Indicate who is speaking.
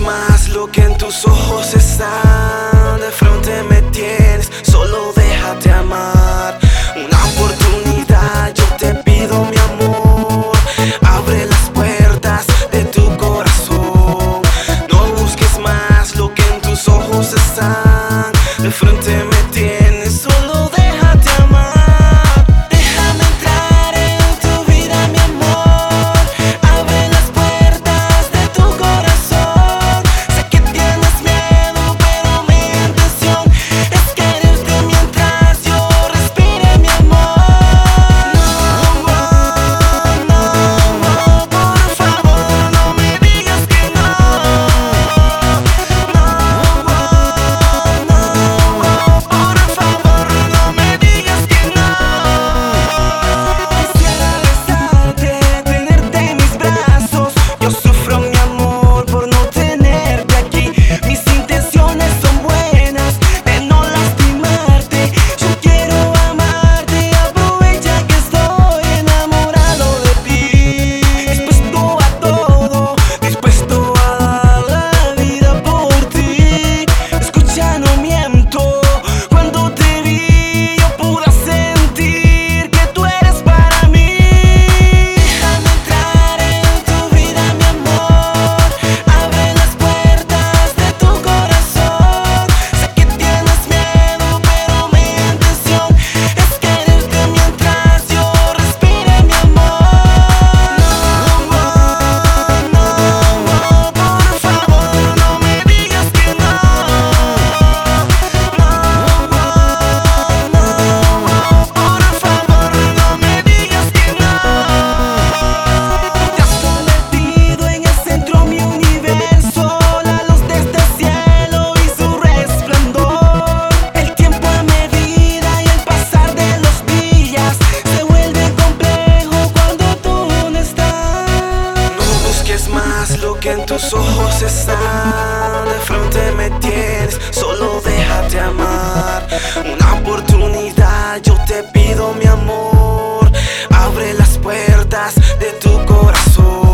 Speaker 1: más lo que en tus ojos está. De frente me tienes, solo déjate amar. en tus ojos están. De frente me tienes, solo déjate amar. Una oportunidad, yo te pido mi amor. Abre las puertas de tu corazón.